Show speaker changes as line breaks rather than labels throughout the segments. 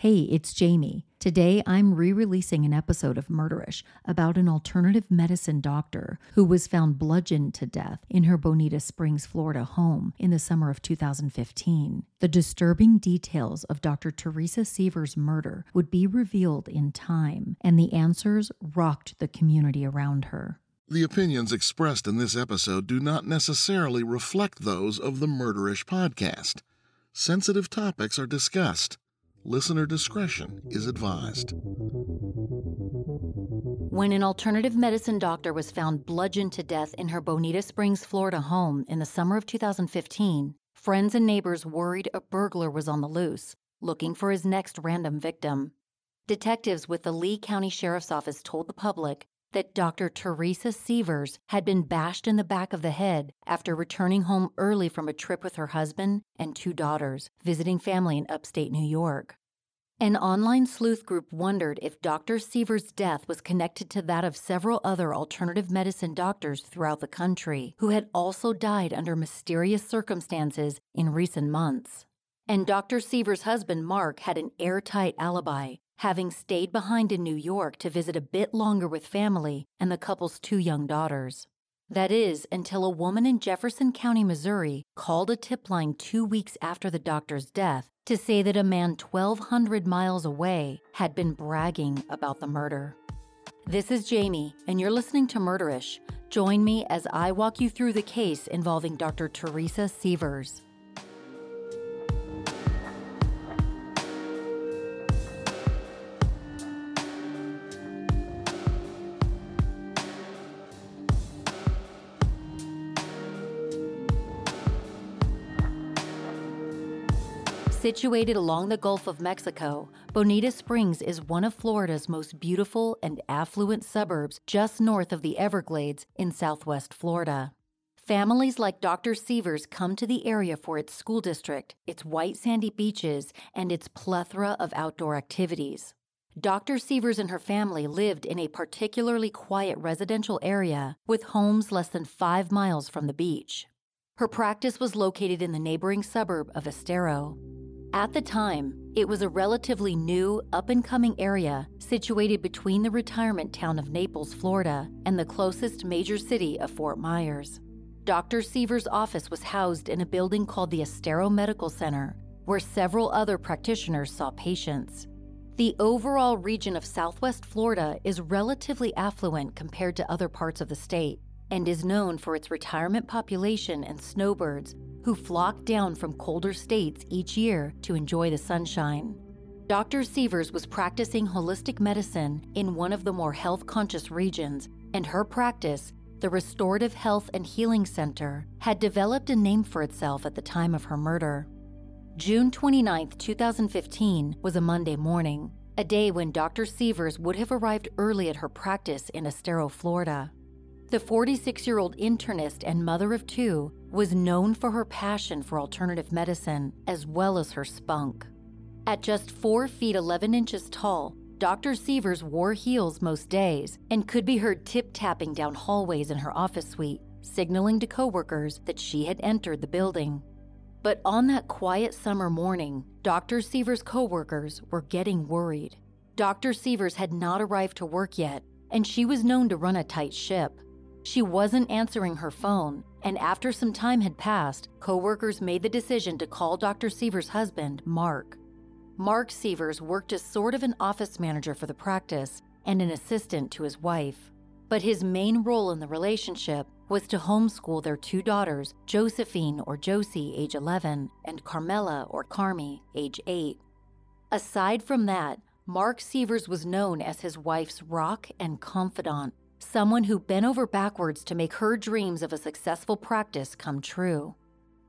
Hey, it's Jami. Today, I'm re releasing an episode of Murderish about an alternative medicine doctor who was found bludgeoned to death in her Bonita Springs, Florida home in the summer of 2015. The disturbing details of Dr. Teresa Sievers' murder would be revealed in time, and the answers rocked the community around her.
The opinions expressed in this episode do not necessarily reflect those of the Murderish podcast. Sensitive topics are discussed. Listener discretion is advised.
When an alternative medicine doctor was found bludgeoned to death in her Bonita Springs, Florida home in the summer of 2015, friends and neighbors worried a burglar was on the loose, looking for his next random victim. Detectives with the Lee County Sheriff's Office told the public that Dr. Teresa Sievers had been bashed in the back of the head after returning home early from a trip with her husband and two daughters, visiting family in upstate New York. An online sleuth group wondered if Dr. Sievers' death was connected to that of several other alternative medicine doctors throughout the country who had also died under mysterious circumstances in recent months. And Dr. Sievers' husband, Mark, had an airtight alibi, having stayed behind in New York to visit a bit longer with family and the couple's two young daughters. That is, until a woman in Jefferson County, Missouri, called a tip line two weeks after the doctor's death to say that a man 1,200 miles away had been bragging about the murder. This is Jami, and you're listening to Murderish. Join me as I walk you through the case involving Dr. Teresa Sievers. Situated along the Gulf of Mexico, Bonita Springs is one of Florida's most beautiful and affluent suburbs just north of the Everglades in southwest Florida. Families like Dr. Sievers come to the area for its school district, its white sandy beaches, and its plethora of outdoor activities. Dr. Sievers and her family lived in a particularly quiet residential area with homes less than five miles from the beach. Her practice was located in the neighboring suburb of Estero. At the time, it was a relatively new, up and coming area situated between the retirement town of Naples, Florida, and the closest major city of Fort Myers. Dr. Sievers' office was housed in a building called the Estero Medical Center, where several other practitioners saw patients. The overall region of southwest Florida is relatively affluent compared to other parts of the state and is known for its retirement population and snowbirds who flock down from colder states each year to enjoy the sunshine. Dr. Sievers was practicing holistic medicine in one of the more health conscious regions, and her practice, the Restorative Health and Healing Center, had developed a name for itself at the time of her murder. June 29, 2015, was a Monday morning, a day when Dr. Sievers would have arrived early at her practice in Estero, Florida. The 46 year old internist and mother of two was known for her passion for alternative medicine as well as her spunk. At just 4 feet 11 inches tall, Dr. Sievers wore heels most days and could be heard tip tapping down hallways in her office suite, signaling to coworkers that she had entered the building. But on that quiet summer morning, Dr. Sievers' coworkers were getting worried. Dr. Sievers had not arrived to work yet, and she was known to run a tight ship. She wasn't answering her phone, and after some time had passed, coworkers made the decision to call Dr. Sievers' husband, Mark. Mark Sievers worked as sort of an office manager for the practice and an assistant to his wife. But his main role in the relationship was to homeschool their two daughters, Josephine or Josie, age 11, and Carmela or Carmi, age 8. Aside from that, Mark Sievers was known as his wife's rock and confidant someone who bent over backwards to make her dreams of a successful practice come true.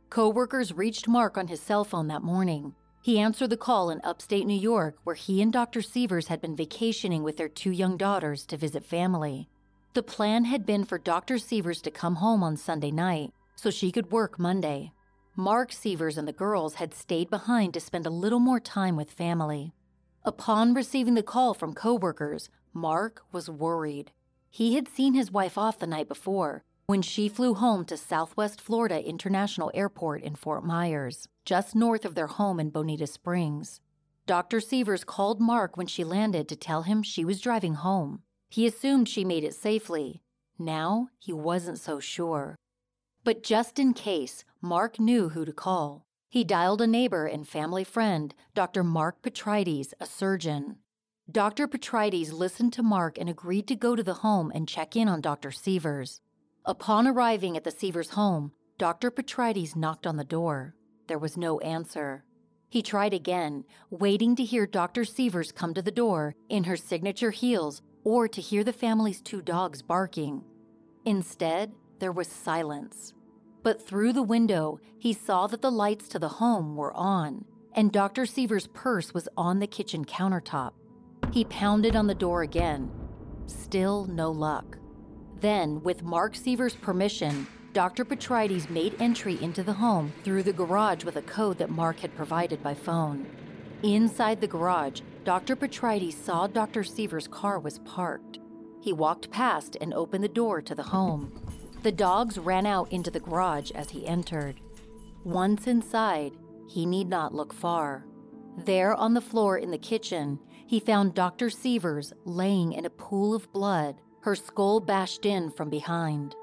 Coworkers reached Mark on his cell phone that morning, He answered the call in upstate New York, where he and Dr. Sievers had been vacationing with their two young daughters to visit family. The plan had been for Dr. Sievers to come home on Sunday night so she could work Monday. Mark Sievers and the girls had stayed behind to spend a little more time with family. Upon receiving the call from coworkers, Mark was worried. He had seen his wife off the night before when she flew home to Southwest Florida International Airport in Fort Myers, just north of their home in Bonita Springs. Dr. Sievers called Mark when she landed to tell him she was driving home. He assumed she made it safely. Now he wasn't so sure. But just in case, Mark knew who to call. He dialed a neighbor and family friend, Dr. Mark Petrides, a surgeon. Dr. Petrides listened to Mark and agreed to go to the home and check in on Dr. Sievers. Upon arriving at the Sievers home, Dr. Petrides knocked on the door. There was no answer. He tried again, waiting to hear Dr. Sievers come to the door in her signature heels or to hear the family's two dogs barking. Instead, there was silence. But through the window, he saw that the lights to the home were on, and Dr. Sievers' purse was on the kitchen countertop. He pounded on the door again. Still no luck. Then, with Mark Sievers' permission, Dr. Petrides made entry into the home through the garage with a code that Mark had provided by phone. Inside the garage, Dr. Petrides saw Dr. Sievers' car was parked. He walked past and opened the door to the home. The dogs ran out into the garage as he entered. Once inside, he need not look far. There on the floor in the kitchen, he found Dr. Sievers laying in a pool of blood her skull bashed in from behind.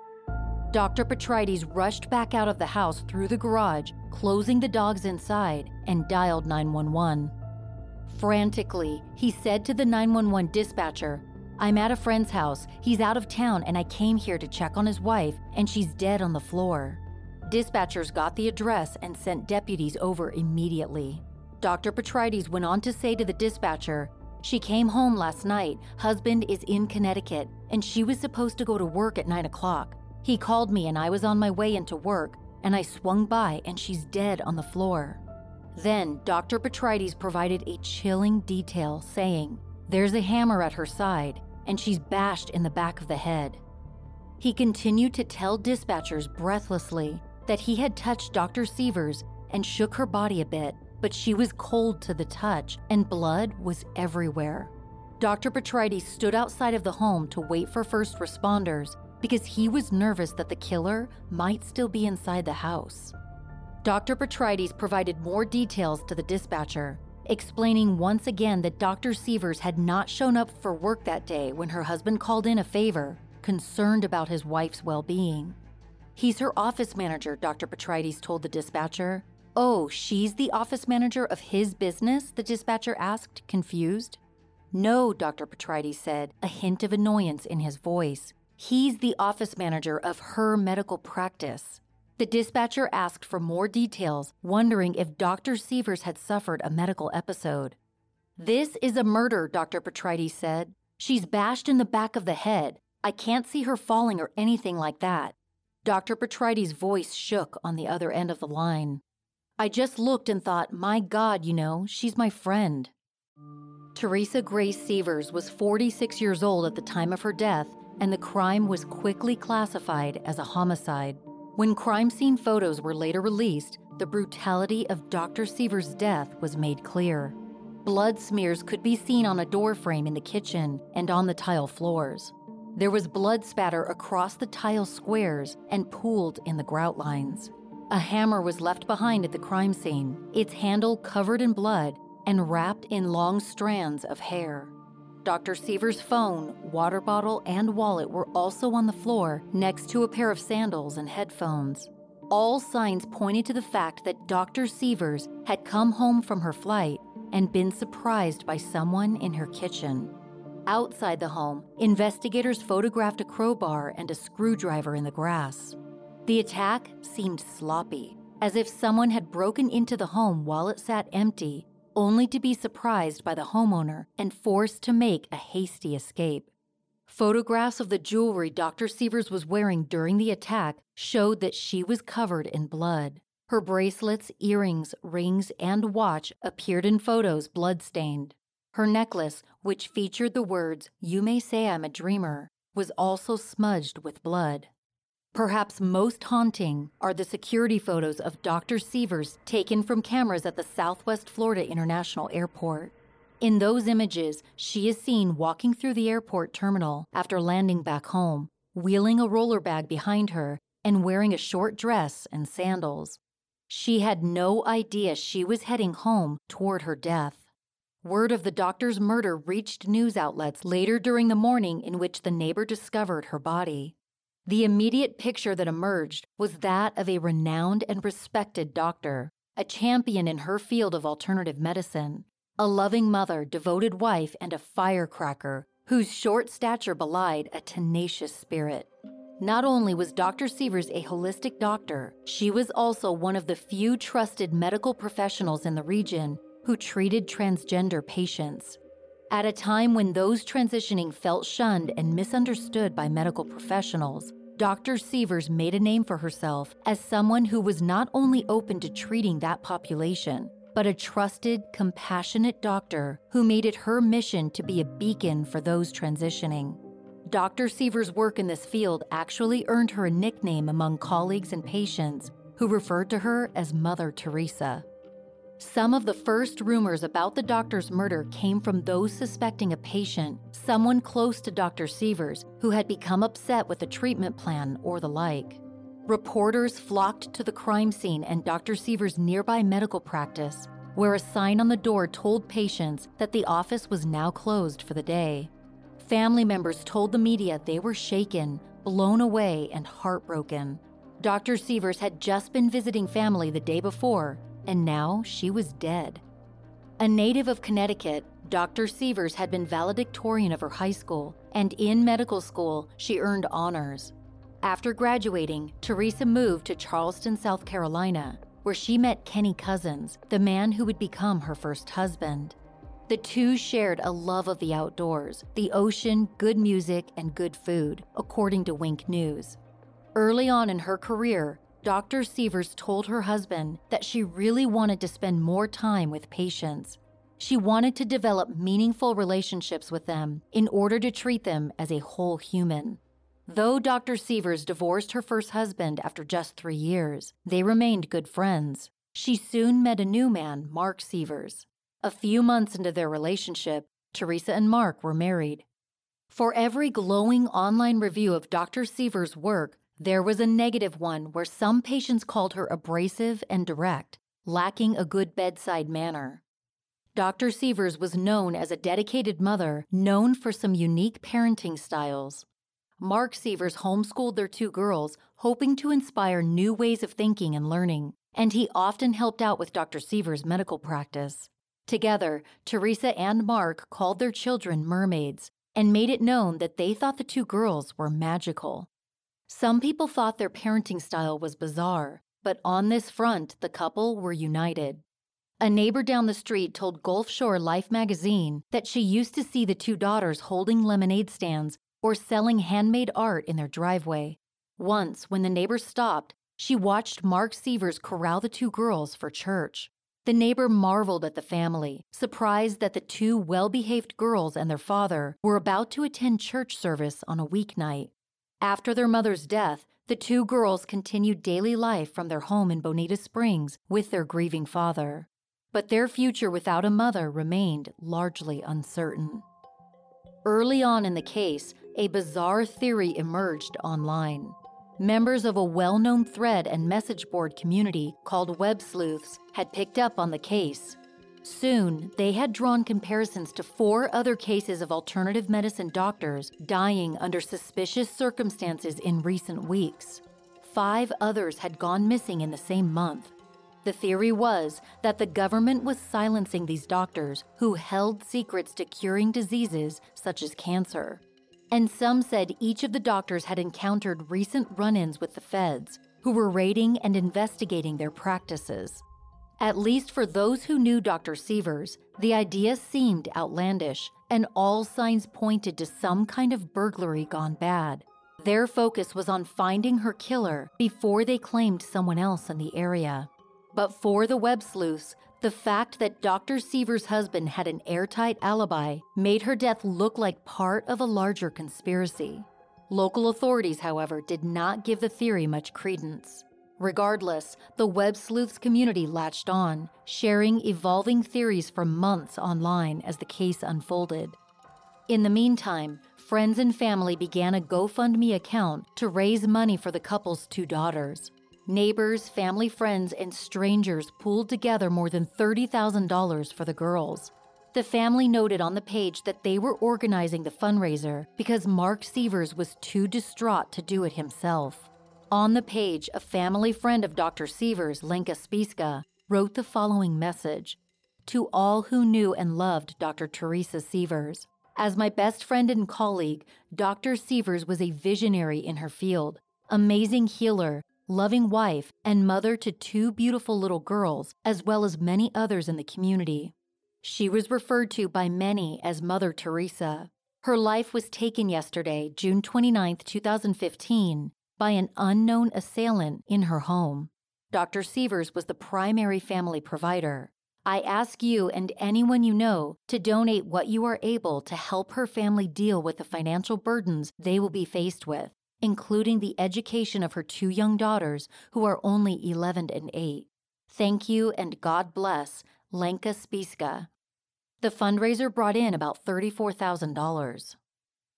Dr. Petrides rushed back out of the house through the garage, closing the dogs inside, and dialed 911. Frantically, he said to the 911 dispatcher, I'm at a friend's house. He's out of town, and I came here to check on his wife, and she's dead on the floor. Dispatchers got the address and sent deputies over immediately. Dr. Petrides went on to say to the dispatcher, She came home last night. Husband is in Connecticut and she was supposed to go to work at 9 o'clock. He called me and I was on my way into work, and I swung by and she's dead on the floor. Then Dr. Petrides provided a chilling detail saying, There's a hammer at her side, and she's bashed in the back of the head. He continued to tell dispatchers breathlessly that he had touched Dr. Sievers and shook her body a bit, but she was cold to the touch and blood was everywhere. Dr. Petrides stood outside of the home to wait for first responders because he was nervous that the killer might still be inside the house. Dr. Petrides provided more details to the dispatcher, explaining once again that Dr. Sievers had not shown up for work that day when her husband called in a favor, concerned about his wife's well being. He's her office manager, Dr. Petrides told the dispatcher. Oh, she's the office manager of his business? The dispatcher asked, confused. No, Dr. Petrides said, a hint of annoyance in his voice. He's the office manager of her medical practice. The dispatcher asked for more details, wondering if Dr. Sievers had suffered a medical episode. This is a murder, Dr. Petrides said. She's bashed in the back of the head. I can't see her falling or anything like that. Dr. Petrides' voice shook on the other end of the line. I just looked and thought, my God, you know, she's my friend. Teresa Grace Sievers was 46 years old at the time of her death, and the crime was quickly classified as a homicide. When crime scene photos were later released, the brutality of Dr. Sievers' death was made clear. Blood smears could be seen on a door frame in the kitchen and on the tile floors. There was blood spatter across the tile squares and pooled in the grout lines. A hammer was left behind at the crime scene, its handle covered in blood and wrapped in long strands of hair. Dr. Sievers' phone, water bottle, and wallet were also on the floor next to a pair of sandals and headphones. All signs pointed to the fact that Dr. Sievers had come home from her flight and been surprised by someone in her kitchen. Outside the home, investigators photographed a crowbar and a screwdriver in the grass. The attack seemed sloppy, as if someone had broken into the home while it sat empty only to be surprised by the homeowner and forced to make a hasty escape. Photographs of the jewelry Dr. Sievers was wearing during the attack showed that she was covered in blood. Her bracelets, earrings, rings, and watch appeared in photos bloodstained. Her necklace, which featured the words, You may say I'm a dreamer, was also smudged with blood. Perhaps most haunting are the security photos of Dr. Sievers taken from cameras at the Southwest Florida International Airport. In those images, she is seen walking through the airport terminal after landing back home, wheeling a roller bag behind her and wearing a short dress and sandals. She had no idea she was heading home toward her death. Word of the doctor's murder reached news outlets later during the morning in which the neighbor discovered her body. The immediate picture that emerged was that of a renowned and respected doctor, a champion in her field of alternative medicine, a loving mother, devoted wife, and a firecracker whose short stature belied a tenacious spirit. Not only was Dr. Sievers a holistic doctor, she was also one of the few trusted medical professionals in the region who treated transgender patients. At a time when those transitioning felt shunned and misunderstood by medical professionals, Dr. Sievers made a name for herself as someone who was not only open to treating that population, but a trusted, compassionate doctor who made it her mission to be a beacon for those transitioning. Dr. Sievers' work in this field actually earned her a nickname among colleagues and patients who referred to her as Mother Teresa. Some of the first rumors about the doctor's murder came from those suspecting a patient, someone close to Dr. Sievers, who had become upset with a treatment plan or the like. Reporters flocked to the crime scene and Dr. Sievers' nearby medical practice, where a sign on the door told patients that the office was now closed for the day. Family members told the media they were shaken, blown away, and heartbroken. Dr. Sievers had just been visiting family the day before and now she was dead. A native of Connecticut, Dr. Sievers had been valedictorian of her high school, and in medical school, she earned honors. After graduating, Teresa moved to Charleston, South Carolina, where she met Kenny Cousins, the man who would become her first husband. The two shared a love of the outdoors, the ocean, good music, and good food, according to Wink News. Early on in her career, Dr. Sievers told her husband that she really wanted to spend more time with patients. She wanted to develop meaningful relationships with them in order to treat them as a whole human. Though Dr. Sievers divorced her first husband after just three years, they remained good friends. She soon met a new man, Mark Sievers. A few months into their relationship, Teresa and Mark were married. For every glowing online review of Dr. Sievers' work, there was a negative one where some patients called her abrasive and direct, lacking a good bedside manner. Dr. Sievers was known as a dedicated mother, known for some unique parenting styles. Mark Sievers homeschooled their two girls, hoping to inspire new ways of thinking and learning, and he often helped out with Dr. Sievers' medical practice. Together, Teresa and Mark called their children mermaids and made it known that they thought the two girls were magical. Some people thought their parenting style was bizarre, but on this front, the couple were united. A neighbor down the street told Gulf Shore Life magazine that she used to see the two daughters holding lemonade stands or selling handmade art in their driveway. Once, when the neighbor stopped, she watched Mark Sievers corral the two girls for church. The neighbor marveled at the family, surprised that the two well behaved girls and their father were about to attend church service on a weeknight. After their mother's death, the two girls continued daily life from their home in Bonita Springs with their grieving father. But their future without a mother remained largely uncertain. Early on in the case, a bizarre theory emerged online. Members of a well known thread and message board community called Web Sleuths had picked up on the case Soon, they had drawn comparisons to four other cases of alternative medicine doctors dying under suspicious circumstances in recent weeks. Five others had gone missing in the same month. The theory was that the government was silencing these doctors who held secrets to curing diseases such as cancer. And some said each of the doctors had encountered recent run ins with the feds, who were raiding and investigating their practices. At least for those who knew Dr. Sievers, the idea seemed outlandish, and all signs pointed to some kind of burglary gone bad. Their focus was on finding her killer before they claimed someone else in the area. But for the web sleuths, the fact that Dr. Sievers' husband had an airtight alibi made her death look like part of a larger conspiracy. Local authorities, however, did not give the theory much credence. Regardless, the web sleuths community latched on, sharing evolving theories for months online as the case unfolded. In the meantime, friends and family began a GoFundMe account to raise money for the couple's two daughters. Neighbors, family friends, and strangers pooled together more than $30,000 for the girls. The family noted on the page that they were organizing the fundraiser because Mark Sievers was too distraught to do it himself. On the page, a family friend of Dr. Sievers, Lenka Spiska, wrote the following message To all who knew and loved Dr. Teresa Sievers. As my best friend and colleague, Dr. Sievers was a visionary in her field, amazing healer, loving wife, and mother to two beautiful little girls, as well as many others in the community. She was referred to by many as Mother Teresa. Her life was taken yesterday, June 29, 2015, by an unknown assailant in her home. Dr. Sievers was the primary family provider. I ask you and anyone you know to donate what you are able to help her family deal with the financial burdens they will be faced with including the education of her two young daughters, who are only 11 and 8. Thank you and God bless Lenka Spiska. The fundraiser brought in about $34,000.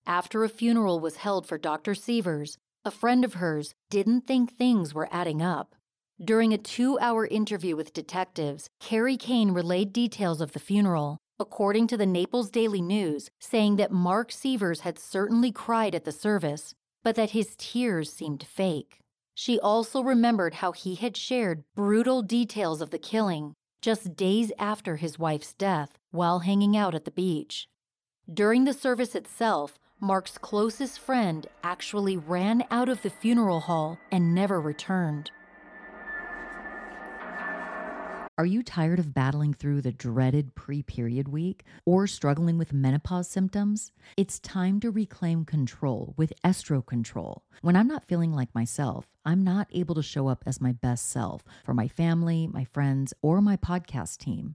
After a funeral was held for Dr. Sievers, a friend of hers didn't think things were adding up. During a two hour interview with detectives, Carrie Kane relayed details of the funeral, according to the Naples Daily News, saying that Mark Sievers had certainly cried at the service, but that his tears seemed fake. She also remembered how he had shared brutal details of the killing just days after his wife's death while hanging out at the beach. During the service itself, Mark's closest friend actually ran out of the funeral hall and never returned.
Are you tired of battling through the dreaded pre period week or struggling with menopause symptoms? It's time to reclaim control with Estro Control. When I'm not feeling like myself, I'm not able to show up as my best self for my family, my friends, or my podcast team.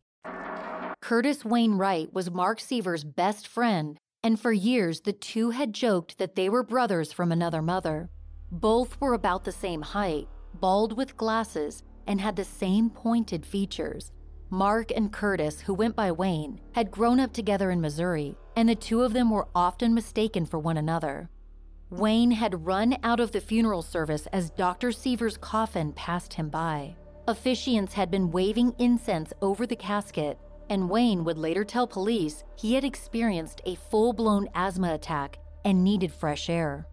Curtis Wayne Wright was Mark Sievers' best friend, and for years the two had joked that they were brothers from another mother. Both were about the same height, bald with glasses, and had the same pointed features. Mark and Curtis, who went by Wayne, had grown up together in Missouri, and the two of them were often mistaken for one another. Wayne had run out of the funeral service as Dr. Sievers' coffin passed him by. Officiants had been waving incense over the casket, and Wayne would later tell police he had experienced a full blown asthma attack and needed fresh air.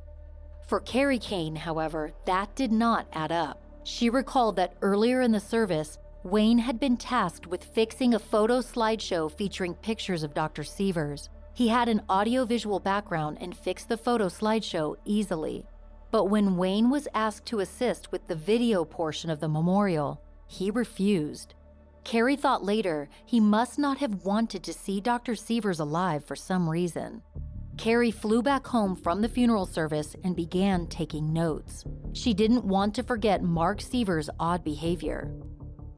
For Carrie Kane, however, that did not add up. She recalled that earlier in the service, Wayne had been tasked with fixing a photo slideshow featuring pictures of Dr. Sievers. He had an audiovisual background and fixed the photo slideshow easily. But when Wayne was asked to assist with the video portion of the memorial, he refused. Carrie thought later he must not have wanted to see Dr. Sievers alive for some reason. Carrie flew back home from the funeral service and began taking notes. She didn't want to forget Mark Sievers' odd behavior.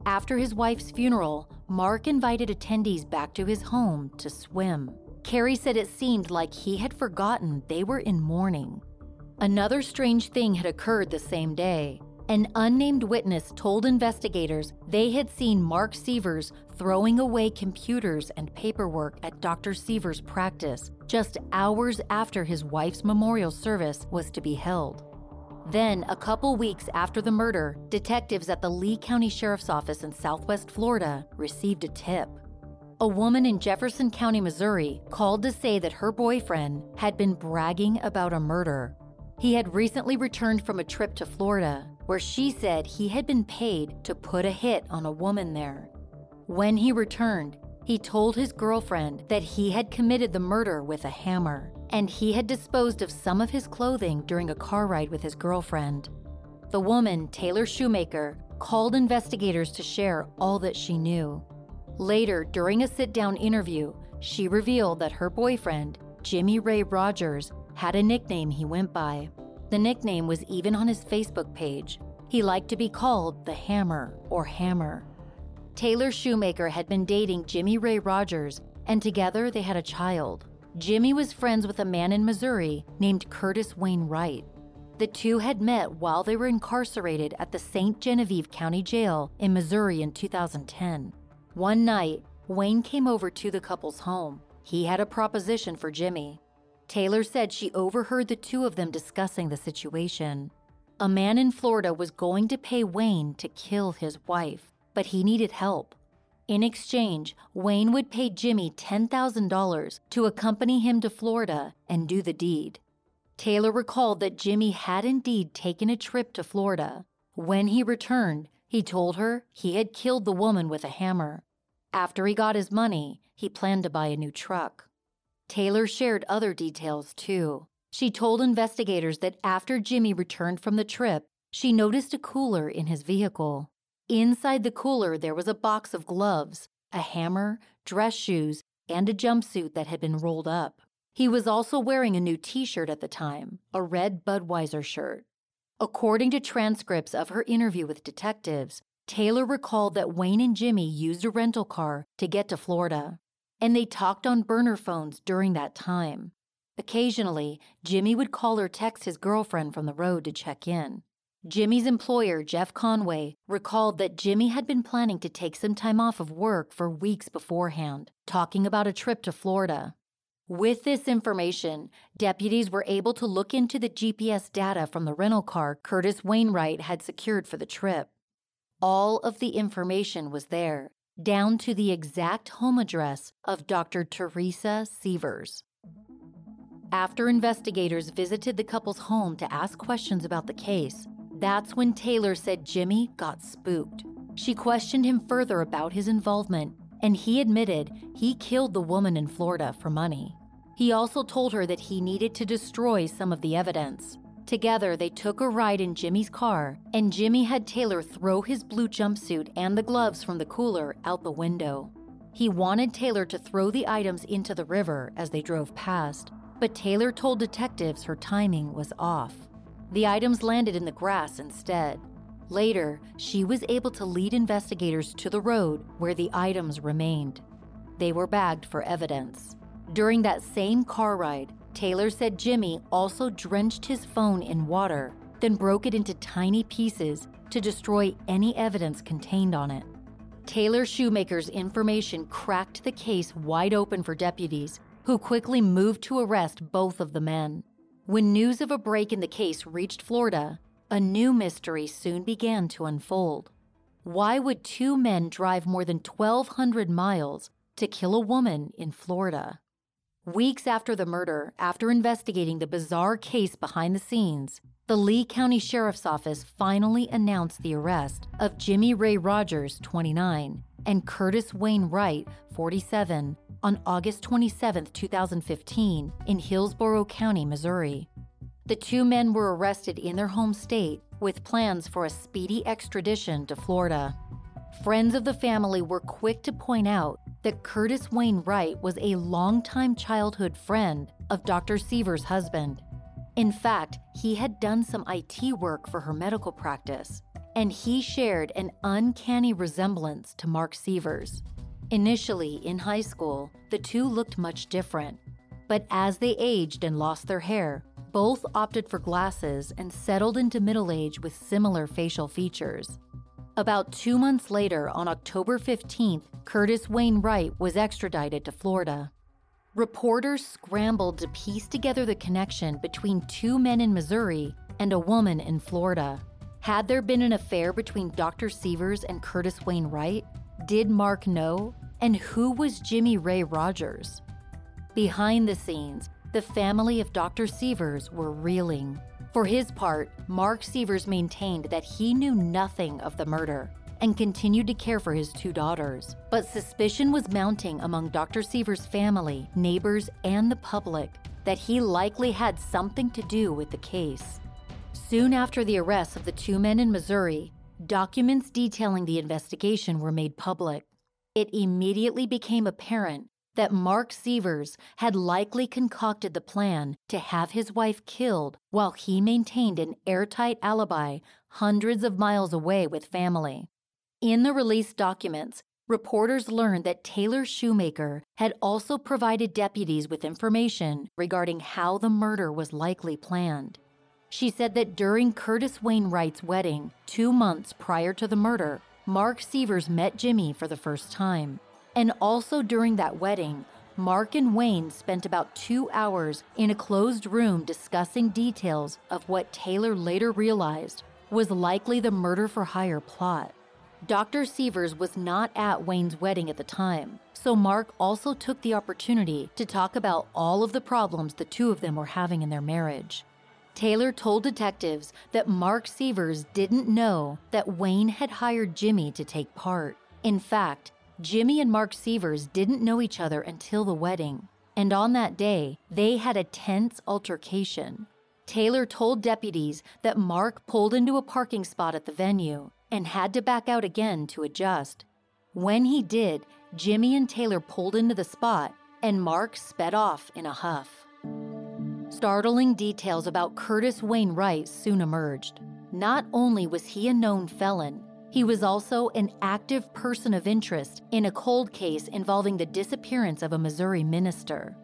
After his wife's funeral, Mark invited attendees back to his home to swim. Carrie said it seemed like he had forgotten they were in mourning. Another strange thing had occurred the same day. An unnamed witness told investigators they had seen Mark Sievers throwing away computers and paperwork at Dr. Sievers' practice just hours after his wife's memorial service was to be held. Then, a couple weeks after the murder, detectives at the Lee County Sheriff's Office in Southwest Florida received a tip. A woman in Jefferson County, Missouri, called to say that her boyfriend had been bragging about a murder he had recently returned from a trip to Florida where she said he had been paid to put a hit on a woman there. When he returned, he told his girlfriend that he had committed the murder with a hammer and he had disposed of some of his clothing during a car ride with his girlfriend. The woman, Taylor Shoemaker, called investigators to share all that she knew. Later, during a sit down interview, she revealed that her boyfriend, Jimmy Ray Rogers, had a nickname he went by. The nickname was even on his Facebook page. He liked to be called the Hammer or Hammer. Taylor Shoemaker had been dating Jimmy Ray Rogers, and together they had a child. Jimmy was friends with a man in Missouri named Curtis Wayne Wright. The two had met while they were incarcerated at the St. Genevieve County Jail in Missouri in 2010. One night, Wayne came over to the couple's home. He had a proposition for Jimmy. Taylor said she overheard the two of them discussing the situation. A man in Florida was going to pay Wayne to kill his wife, but he needed help. In exchange, Wayne would pay Jimmy $10,000 to accompany him to Florida and do the deed. Taylor recalled that Jimmy had indeed taken a trip to Florida. When he returned, he told her he had killed the woman with a hammer. After he got his money, he planned to buy a new truck. Taylor shared other details too. She told investigators that after Jimmy returned from the trip, she noticed a cooler in his vehicle. Inside the cooler, there was a box of gloves, a hammer, dress shoes, and a jumpsuit that had been rolled up. He was also wearing a new t shirt at the time, a red Budweiser shirt. According to transcripts of her interview with detectives, Taylor recalled that Wayne and Jimmy used a rental car to get to Florida and they talked on burner phones during that time. Occasionally, Jimmy would call or text his girlfriend from the road to check in. Jimmy's employer, Jeff Conway, recalled that Jimmy had been planning to take some time off of work for weeks beforehand, talking about a trip to Florida. With this information, deputies were able to look into the GPS data from the rental car Curtis Wayne Wright had secured for the trip. All of the information was there, down to the exact home address of Dr. Teresa Sievers. After investigators visited the couple's home to ask questions about the case, that's when Taylor said Jimmy got spooked. She questioned him further about his involvement, and he admitted he killed the woman in Florida for money. He also told her that he needed to destroy some of the evidence. Together, they took a ride in Jimmy's car, and Jimmy had Taylor throw his blue jumpsuit and the gloves from the cooler out the window. He wanted Taylor to throw the items into the river as they drove past, but Taylor told detectives her timing was off. The items landed in the grass instead. Later, she was able to lead investigators to the road where the items remained. They were bagged for evidence. During that same car ride, Taylor said Jimmy also drenched his phone in water, then broke it into tiny pieces to destroy any evidence contained on it. Taylor Shoemaker's information cracked the case wide open for deputies, who quickly moved to arrest both of the men. When news of a break in the case reached Florida, a new mystery soon began to unfold. Why would two men drive more than 1,200 miles to kill a woman in Florida? Weeks after the murder, after investigating the bizarre case behind the scenes, the Lee County Sheriff's Office finally announced the arrest of Jimmy Ray Rogers, 29, and Curtis Wayne Wright, 47, on August 27, 2015, in Hillsborough County, Missouri. The two men were arrested in their home state with plans for a speedy extradition to Florida. Friends of the family were quick to point out that Curtis Wayne Wright was a longtime childhood friend of Dr. Sievers' husband. In fact, he had done some IT work for her medical practice, and he shared an uncanny resemblance to Mark Sievers. Initially, in high school, the two looked much different, but as they aged and lost their hair, both opted for glasses and settled into middle age with similar facial features. About two months later, on October 15th, Curtis Wayne Wright was extradited to Florida. Reporters scrambled to piece together the connection between two men in Missouri and a woman in Florida. Had there been an affair between Dr. Sievers and Curtis Wayne Wright? Did Mark know? And who was Jimmy Ray Rogers? Behind the scenes, the family of Dr. Sievers were reeling. For his part, Mark Sievers maintained that he knew nothing of the murder and continued to care for his two daughters. But suspicion was mounting among Dr. Sievers' family, neighbors, and the public that he likely had something to do with the case. Soon after the arrest of the two men in Missouri, documents detailing the investigation were made public. It immediately became apparent that Mark Sievers had likely concocted the plan to have his wife killed while he maintained an airtight alibi hundreds of miles away with family. In the released documents, reporters learned that Taylor Shoemaker had also provided deputies with information regarding how the murder was likely planned. She said that during Curtis Wayne Wright's wedding, two months prior to the murder, Mark Sievers met Jimmy for the first time. And also during that wedding, Mark and Wayne spent about two hours in a closed room discussing details of what Taylor later realized was likely the murder for hire plot. Dr. Sievers was not at Wayne's wedding at the time, so Mark also took the opportunity to talk about all of the problems the two of them were having in their marriage. Taylor told detectives that Mark Sievers didn't know that Wayne had hired Jimmy to take part. In fact, Jimmy and Mark Sievers didn't know each other until the wedding, and on that day, they had a tense altercation. Taylor told deputies that Mark pulled into a parking spot at the venue and had to back out again to adjust. When he did, Jimmy and Taylor pulled into the spot, and Mark sped off in a huff. Startling details about Curtis Wayne Wright soon emerged. Not only was he a known felon, he was also an active person of interest in a cold case involving the disappearance of a Missouri minister.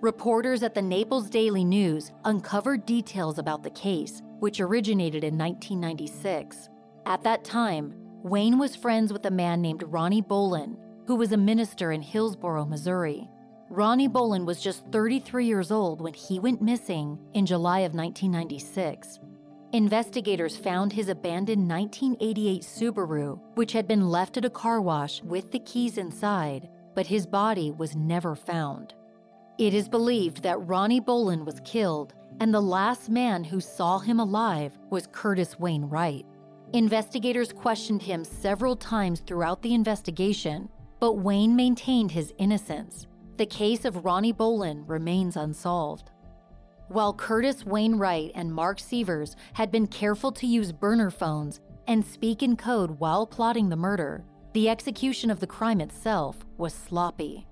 Reporters at the Naples Daily News uncovered details about the case, which originated in 1996. At that time, Wayne was friends with a man named Ronnie Bolin, who was a minister in Hillsboro, Missouri. Ronnie Bolin was just 33 years old when he went missing in July of 1996. Investigators found his abandoned 1988 Subaru, which had been left at a car wash with the keys inside, but his body was never found. It is believed that Ronnie Bolin was killed, and the last man who saw him alive was Curtis Wayne Wright. Investigators questioned him several times throughout the investigation, but Wayne maintained his innocence. The case of Ronnie Bolin remains unsolved. While Curtis Wayne Wright and Mark Sievers had been careful to use burner phones and speak in code while plotting the murder, the execution of the crime itself was sloppy.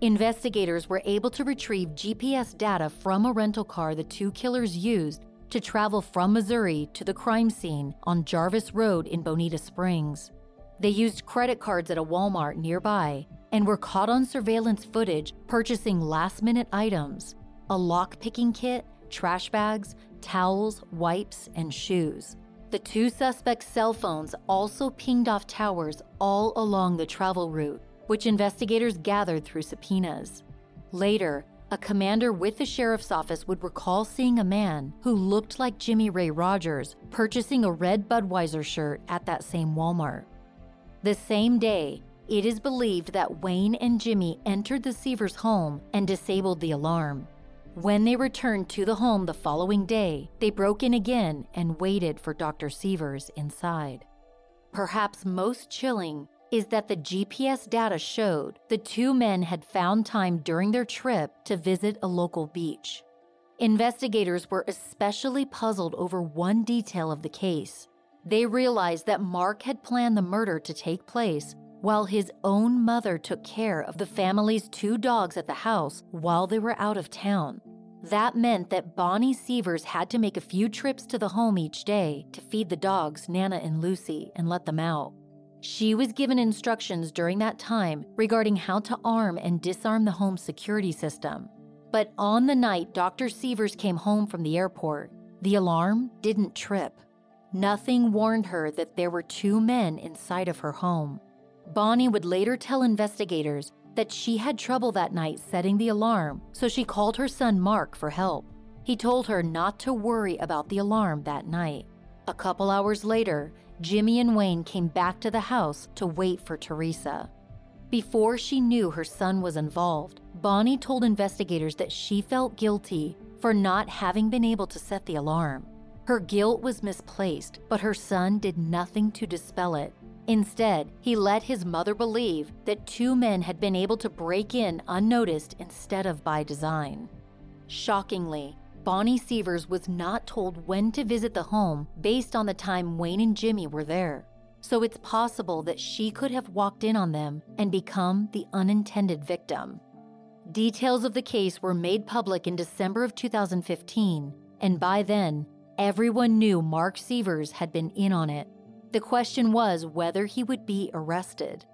Investigators were able to retrieve GPS data from a rental car the two killers used to travel from Missouri to the crime scene on Jarvis Road in Bonita Springs. They used credit cards at a Walmart nearby and were caught on surveillance footage purchasing last minute items a lock picking kit, trash bags, towels, wipes, and shoes. The two suspects' cell phones also pinged off towers all along the travel route, which investigators gathered through subpoenas. Later, a commander with the sheriff's office would recall seeing a man who looked like Jimmy Ray Rogers purchasing a red Budweiser shirt at that same Walmart. The same day, it is believed that Wayne and Jimmy entered the Sievers home and disabled the alarm. When they returned to the home the following day, they broke in again and waited for Dr. Sievers inside. Perhaps most chilling is that the GPS data showed the two men had found time during their trip to visit a local beach. Investigators were especially puzzled over one detail of the case. They realized that Mark had planned the murder to take place while his own mother took care of the family's two dogs at the house while they were out of town. That meant that Bonnie Sievers had to make a few trips to the home each day to feed the dogs, Nana and Lucy, and let them out. She was given instructions during that time regarding how to arm and disarm the home security system. But on the night Dr. Sievers came home from the airport, the alarm didn't trip. Nothing warned her that there were two men inside of her home. Bonnie would later tell investigators that she had trouble that night setting the alarm, so she called her son Mark for help. He told her not to worry about the alarm that night. A couple hours later, Jimmy and Wayne came back to the house to wait for Teresa. Before she knew her son was involved, Bonnie told investigators that she felt guilty for not having been able to set the alarm. Her guilt was misplaced, but her son did nothing to dispel it. Instead, he let his mother believe that two men had been able to break in unnoticed instead of by design. Shockingly, Bonnie Sievers was not told when to visit the home based on the time Wayne and Jimmy were there. So it's possible that she could have walked in on them and become the unintended victim. Details of the case were made public in December of 2015, and by then, everyone knew Mark Sievers had been in on it the question was whether he would be arrested.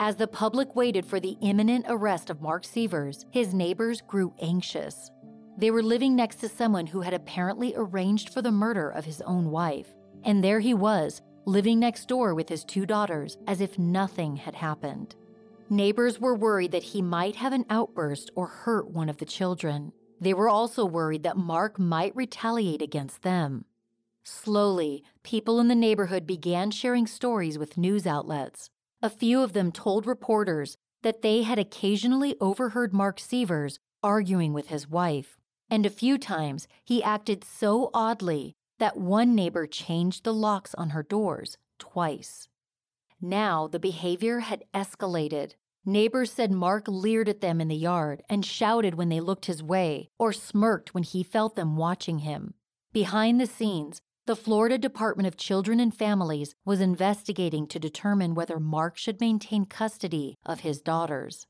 As the public waited for the imminent arrest of Mark Sievers, his neighbors grew anxious. They were living next to someone who had apparently arranged for the murder of his own wife. And there he was, living next door with his two daughters as if nothing had happened. Neighbors were worried that he might have an outburst or hurt one of the children. They were also worried that Mark might retaliate against them. Slowly, people in the neighborhood began sharing stories with news outlets. A few of them told reporters that they had occasionally overheard Mark Sievers arguing with his wife, and a few times he acted so oddly that one neighbor changed the locks on her doors twice. Now the behavior had escalated. Neighbors said Mark leered at them in the yard and shouted when they looked his way or smirked when he felt them watching him. Behind the scenes, the Florida Department of Children and Families was investigating to determine whether Mark should maintain custody of his daughters.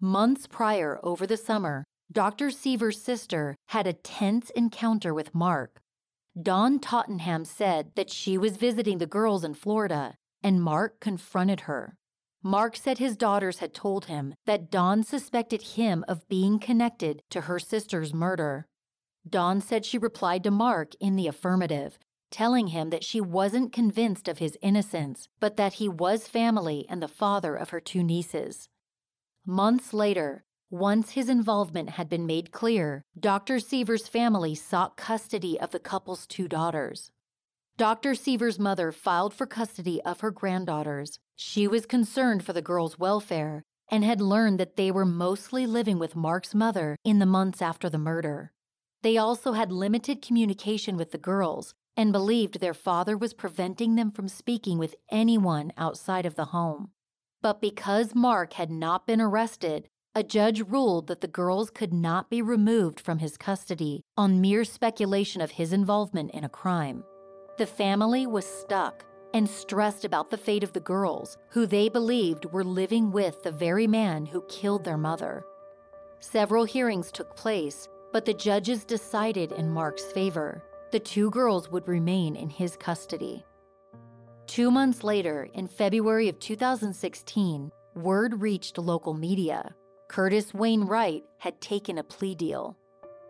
Months prior, over the summer, Dr. Sievers' sister had a tense encounter with Mark. Dawn Tottenham said that she was visiting the girls in Florida, and Mark confronted her. Mark said his daughters had told him that Dawn suspected him of being connected to her sister's murder. Dawn said she replied to Mark in the affirmative, telling him that she wasn't convinced of his innocence, but that he was family and the father of her two nieces. Months later, once his involvement had been made clear, Dr. Sievers' family sought custody of the couple's two daughters. Dr. Sievers' mother filed for custody of her granddaughters. She was concerned for the girls' welfare and had learned that they were mostly living with Mark's mother in the months after the murder. They also had limited communication with the girls and believed their father was preventing them from speaking with anyone outside of the home. But because Mark had not been arrested, a judge ruled that the girls could not be removed from his custody on mere speculation of his involvement in a crime. The family was stuck and stressed about the fate of the girls, who they believed were living with the very man who killed their mother. Several hearings took place, but the judges decided in Mark's favor. The two girls would remain in his custody. Two months later, in February of 2016, word reached local media. Curtis Wayne Wright had taken a plea deal.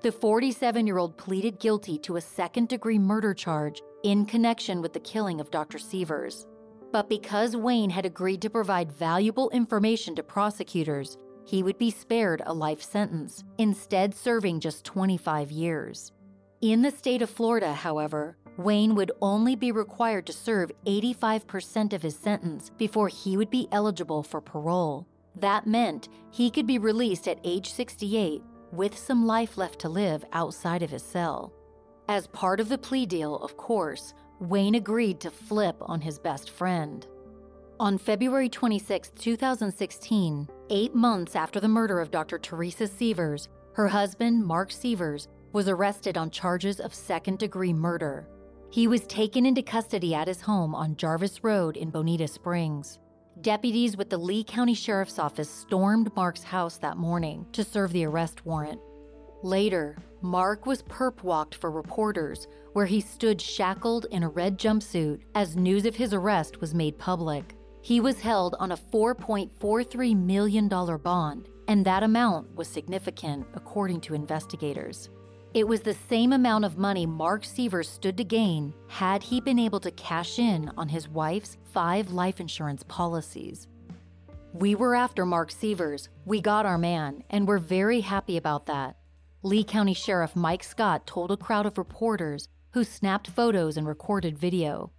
The 47 year old pleaded guilty to a second degree murder charge in connection with the killing of Dr. Sievers. But because Wayne had agreed to provide valuable information to prosecutors, he would be spared a life sentence, instead, serving just 25 years. In the state of Florida, however, Wayne would only be required to serve 85% of his sentence before he would be eligible for parole. That meant he could be released at age 68 with some life left to live outside of his cell. As part of the plea deal, of course, Wayne agreed to flip on his best friend. On February 26, 2016, eight months after the murder of Dr. Teresa Sievers, her husband, Mark Sievers, was arrested on charges of second degree murder. He was taken into custody at his home on Jarvis Road in Bonita Springs. Deputies with the Lee County Sheriff's Office stormed Mark's house that morning to serve the arrest warrant. Later, Mark was perp walked for reporters, where he stood shackled in a red jumpsuit as news of his arrest was made public. He was held on a $4.43 million bond, and that amount was significant, according to investigators. It was the same amount of money Mark Sievers stood to gain had he been able to cash in on his wife's five life insurance policies. We were after Mark Sievers. We got our man, and we're very happy about that. Lee County Sheriff Mike Scott told a crowd of reporters who snapped photos and recorded video.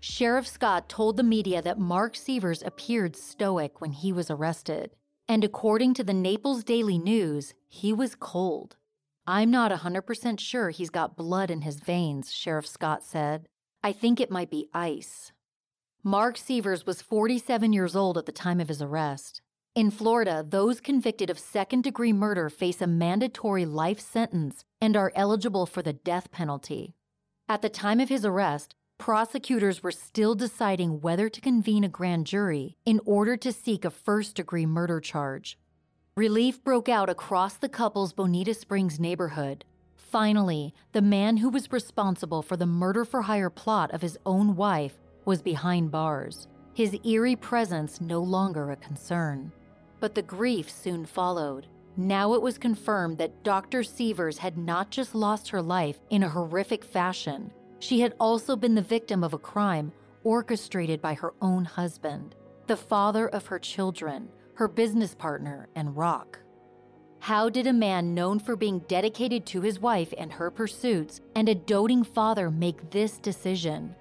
Sheriff Scott told the media that Mark Sievers appeared stoic when he was arrested, and according to the Naples Daily News, he was cold. I'm not 100% sure he's got blood in his veins, Sheriff Scott said. I think it might be ice. Mark Sievers was 47 years old at the time of his arrest. In Florida, those convicted of second degree murder face a mandatory life sentence and are eligible for the death penalty. At the time of his arrest, prosecutors were still deciding whether to convene a grand jury in order to seek a first degree murder charge. Relief broke out across the couple's Bonita Springs neighborhood. Finally, the man who was responsible for the murder for hire plot of his own wife was behind bars, his eerie presence no longer a concern. But the grief soon followed. Now it was confirmed that Dr. Sievers had not just lost her life in a horrific fashion, she had also been the victim of a crime orchestrated by her own husband, the father of her children, her business partner, and Rock. How did a man known for being dedicated to his wife and her pursuits and a doting father make this decision?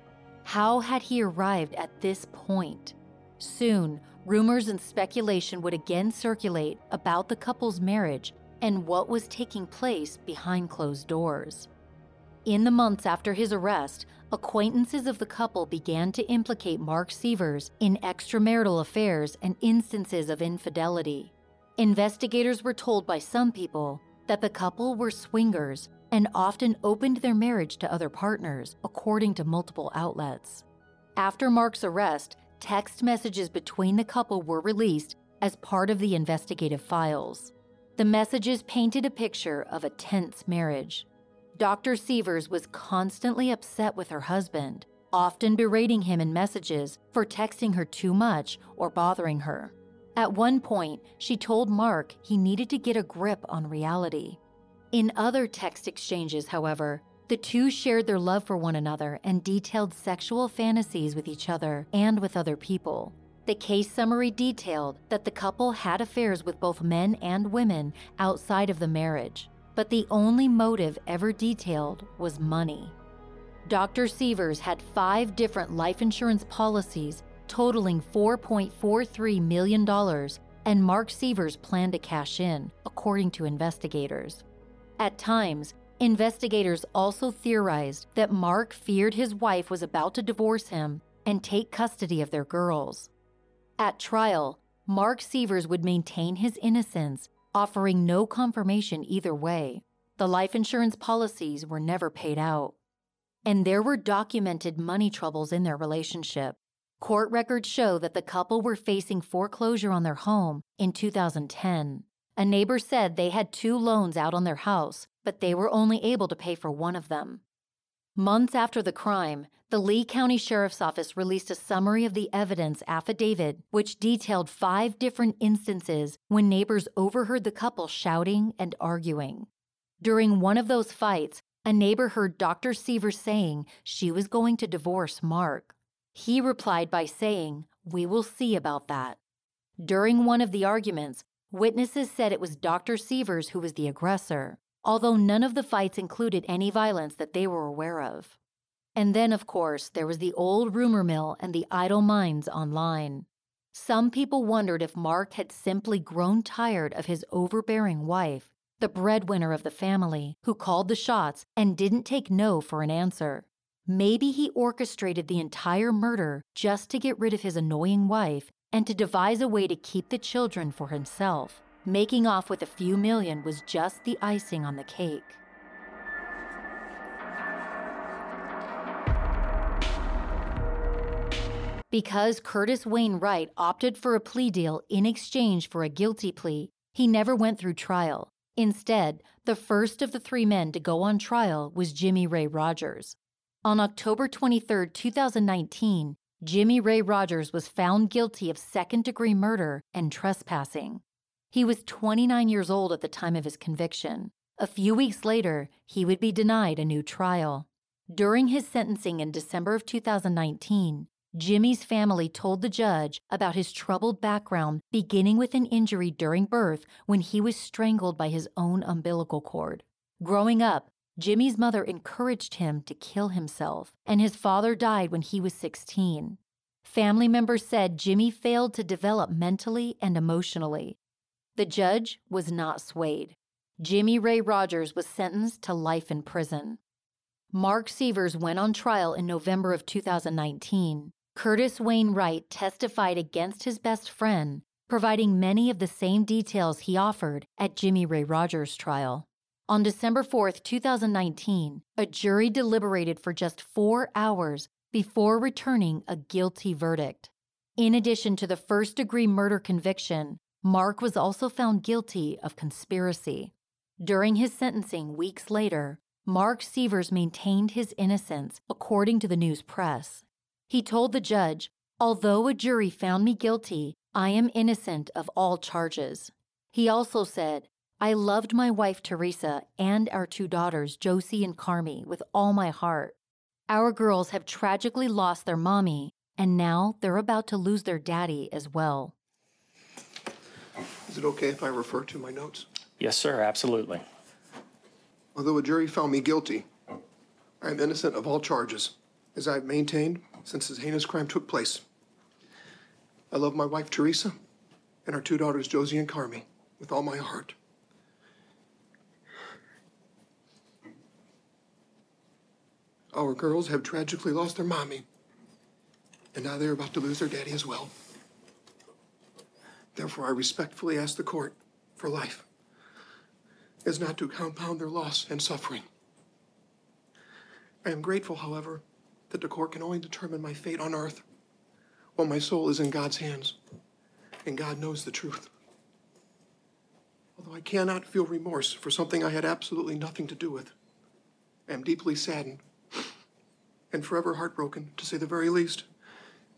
How had he arrived at this point? Soon, rumors and speculation would again circulate about the couple's marriage and what was taking place behind closed doors. In the months after his arrest, acquaintances of the couple began to implicate Mark Sievers in extramarital affairs and instances of infidelity. Investigators were told by some people that the couple were swingers and often opened their marriage to other partners, according to multiple outlets. After Mark's arrest, text messages between the couple were released as part of the investigative files. The messages painted a picture of a tense marriage. Dr. Sievers was constantly upset with her husband, often berating him in messages for texting her too much or bothering her. At one point, she told Mark he needed to get a grip on reality. In other text exchanges, however, the two shared their love for one another and detailed sexual fantasies with each other and with other people. The case summary detailed that the couple had affairs with both men and women outside of the marriage but the only motive ever detailed was money. Dr. Sievers had five different life insurance policies totaling $4.43 million, and Mark Sievers planned to cash in, according to investigators. At times, investigators also theorized that Mark feared his wife was about to divorce him and take custody of their girls. At trial, Mark Sievers would maintain his innocence offering no confirmation either way. The life insurance policies were never paid out. And there were documented money troubles in their relationship. Court records show that the couple were facing foreclosure on their home in 2010. A neighbor said they had two loans out on their house, but they were only able to pay for one of them. Months after the crime, the Lee County Sheriff's Office released a summary of the evidence affidavit, which detailed five different instances when neighbors overheard the couple shouting and arguing. During one of those fights, a neighbor heard Dr. Sievers saying she was going to divorce Mark. He replied by saying, We will see about that. During one of the arguments, witnesses said it was Dr. Sievers who was the aggressor although none of the fights included any violence that they were aware of. And then, of course, there was the old rumor mill and the idle minds online. Some people wondered if Mark had simply grown tired of his overbearing wife, the breadwinner of the family, who called the shots and didn't take no for an answer. Maybe he orchestrated the entire murder just to get rid of his annoying wife and to devise a way to keep the children for himself. Making off with a few million was just the icing on the cake. Because Curtis Wayne Wright opted for a plea deal in exchange for a guilty plea, he never went through trial. Instead, the first of the three men to go on trial was Jimmy Ray Rogers. On October 23, 2019, Jimmy Ray Rogers was found guilty of second degree murder and trespassing. He was 29 years old at the time of his conviction. A few weeks later, he would be denied a new trial. During his sentencing in December of 2019, Jimmy's family told the judge about his troubled background, beginning with an injury during birth when he was strangled by his own umbilical cord. Growing up, Jimmy's mother encouraged him to kill himself, and his father died when he was 16. Family members said Jimmy failed to develop mentally and emotionally. The judge was not swayed. Jimmy Ray Rogers was sentenced to life in prison. Mark Sievers went on trial in November of 2019. Curtis Wayne Wright testified against his best friend, providing many of the same details he offered at Jimmy Ray Rogers' trial. On December 4, 2019, a jury deliberated for just four hours before returning a guilty verdict. In addition to the first degree murder conviction, Mark was also found guilty of conspiracy. During his sentencing weeks later, Mark Sievers maintained his innocence, according to the news press. He told the judge, Although a jury found me guilty, I am innocent of all charges. He also said, I loved my wife Teresa and our two daughters, Josie and Carmi, with all my heart. Our girls have tragically lost their mommy, and now they're about to lose their daddy as well.
Is it okay if I refer to my notes?
Yes, sir, absolutely.
Although a jury found me guilty, I am innocent of all charges, as I have maintained since this heinous crime took place. I love my wife, Teresa, and our two daughters, Josie and Carmi, with all my heart. Our girls have tragically lost their mommy, and now they're about to lose their daddy as well. Therefore, I respectfully ask the court for life, as not to compound their loss and suffering. I am grateful, however, that the court can only determine my fate on earth while my soul is in God's hands, and God knows the truth. Although I cannot feel remorse for something I had absolutely nothing to do with, I am deeply saddened and forever heartbroken, to say the very least,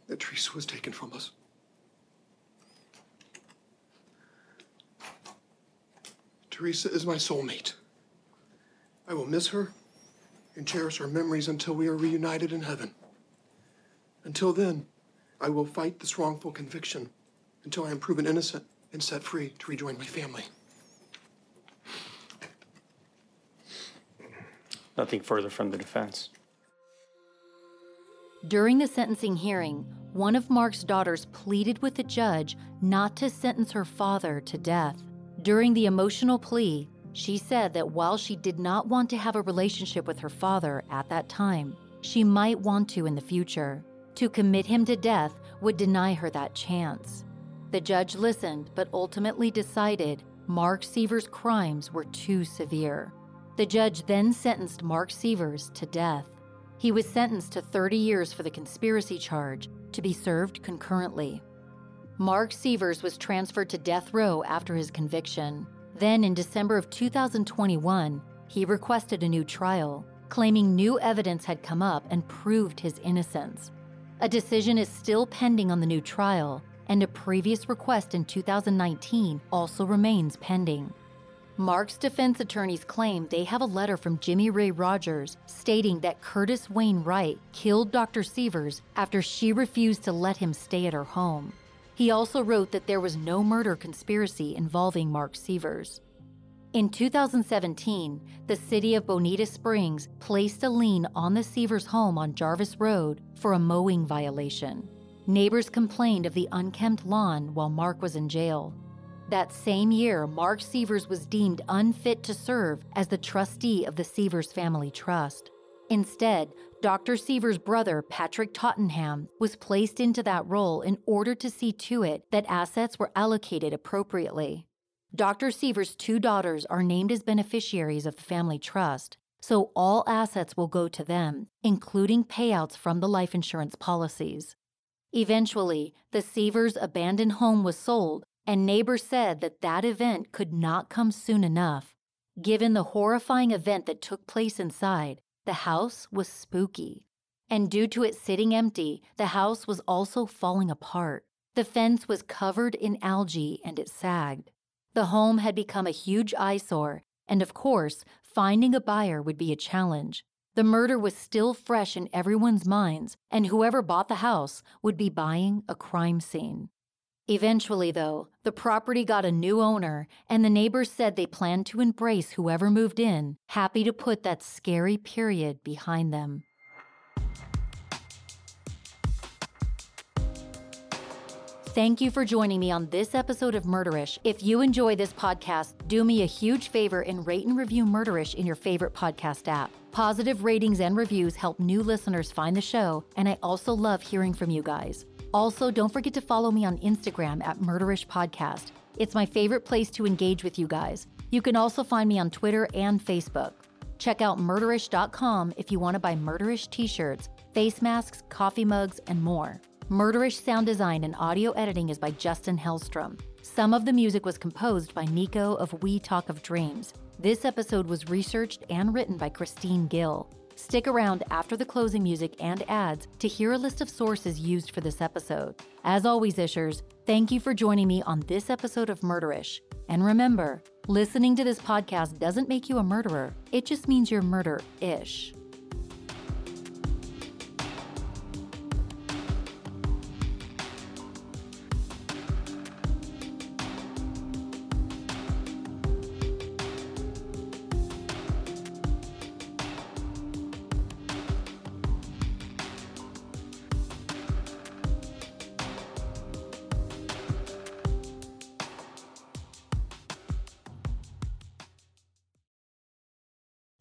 that Teresa was taken from us. Teresa is my soulmate. I will miss her and cherish our memories until we are reunited in heaven. Until then, I will fight this wrongful conviction until I am proven innocent and set free to rejoin my family.
Nothing further from the defense.
During the sentencing hearing, one of Mark's daughters pleaded with the judge not to sentence her father to death. During the emotional plea, she said that while she did not want to have a relationship with her father at that time, she might want to in the future. To commit him to death would deny her that chance. The judge listened, but ultimately decided Mark Sievers' crimes were too severe. The judge then sentenced Mark Sievers to death. He was sentenced to 30 years for the conspiracy charge to be served concurrently. Mark Sievers was transferred to death row after his conviction. Then, in December of 2021, he requested a new trial, claiming new evidence had come up and proved his innocence. A decision is still pending on the new trial, and a previous request in 2019 also remains pending. Mark's defense attorneys claim they have a letter from Jimmy Ray Rogers stating that Curtis Wayne Wright killed Dr. Sievers after she refused to let him stay at her home. He also wrote that there was no murder conspiracy involving Mark Sievers. In 2017, the city of Bonita Springs placed a lien on the Sievers home on Jarvis Road for a mowing violation. Neighbors complained of the unkempt lawn while Mark was in jail. That same year, Mark Sievers was deemed unfit to serve as the trustee of the Sievers Family Trust. Instead, Dr. Sievers' brother, Patrick Tottenham, was placed into that role in order to see to it that assets were allocated appropriately. Dr. Sievers' two daughters are named as beneficiaries of the family trust, so all assets will go to them, including payouts from the life insurance policies. Eventually, the Sievers' abandoned home was sold, and neighbors said that that event could not come soon enough. Given the horrifying event that took place inside, the house was spooky. And due to it sitting empty, the house was also falling apart. The fence was covered in algae and it sagged. The home had become a huge eyesore, and of course, finding a buyer would be a challenge. The murder was still fresh in everyone's minds, and whoever bought the house would be buying a crime scene. Eventually, though, the property got a new owner, and the neighbors said they planned to embrace whoever moved in, happy to put that scary period behind them. Thank you for joining me on this episode of Murderish. If you enjoy this podcast, do me a huge favor and rate and review Murderish in your favorite podcast app. Positive ratings and reviews help new listeners find the show, and I also love hearing from you guys. Also, don't forget to follow me on Instagram at Murderish Podcast. It's my favorite place to engage with you guys. You can also find me on Twitter and Facebook. Check out murderish.com if you want to buy Murderish t shirts, face masks, coffee mugs, and more. Murderish sound design and audio editing is by Justin Hellstrom. Some of the music was composed by Nico of We Talk of Dreams. This episode was researched and written by Christine Gill. Stick around after the closing music and ads to hear a list of sources used for this episode. As always, Ishers, thank you for joining me on this episode of Murderish. And remember, listening to this podcast doesn't make you a murderer, it just means you're murder ish.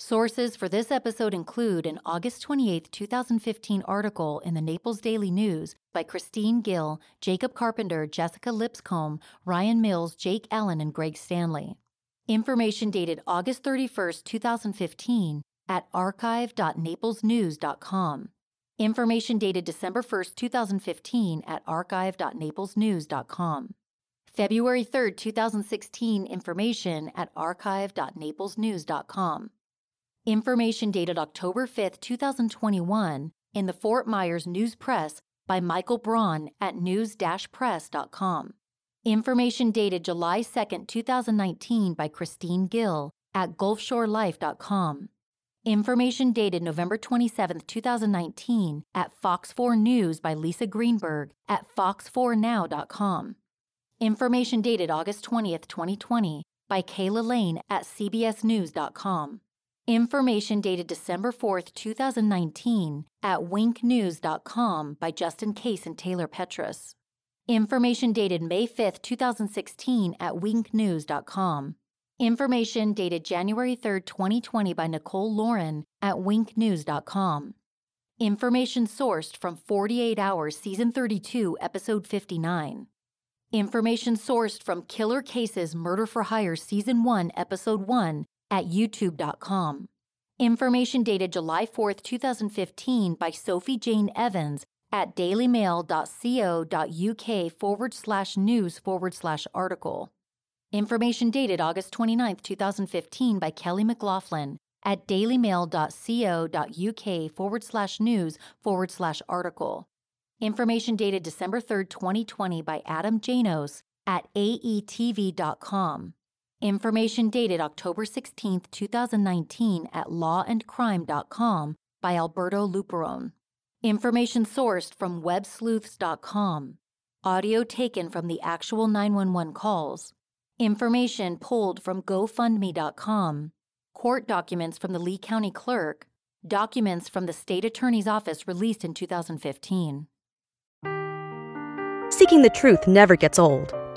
Sources for this episode include an August 28, 2015 article in the Naples Daily News by Christine Gill, Jacob Carpenter, Jessica Lipscomb, Ryan Mills, Jake Allen, and Greg Stanley. Information dated August 31, 2015 at archive.naplesnews.com. Information dated December 1, 2015 at archive.naplesnews.com. February 3, 2016 information at archive.naplesnews.com. Information dated October 5, 2021, in the Fort Myers News Press by Michael Braun at news-press.com. Information dated July 2, 2019 by Christine Gill at gulfshorelife.com. Information dated November 27, 2019 at Fox 4 News by Lisa Greenberg at fox4now.com. Information dated August 20, 2020 by Kayla Lane at cbsnews.com. Information dated December 4th, 2019 at winknews.com by Justin Case and Taylor Petrus. Information dated May 5th, 2016 at winknews.com. Information dated January 3rd, 2020 by Nicole Lauren at winknews.com. Information sourced from 48 Hours Season 32, Episode 59. Information sourced from Killer Cases Murder for Hire Season 1, Episode 1, at youtube.com. Information dated July 4, 2015 by Sophie Jane Evans at dailymail.co.uk forward slash news forward slash article. Information dated August 29, 2015 by Kelly McLaughlin at dailymail.co.uk forward slash news forward slash article. Information dated December 3, 2020 by Adam Janos at aetv.com. Information dated October 16, 2019 at lawandcrime.com by Alberto Luperon. Information sourced from websleuths.com. Audio taken from the actual 911 calls. Information pulled from GoFundMe.com. Court documents from the Lee County Clerk. Documents from the State Attorney's Office released in 2015.
Seeking the truth never gets old.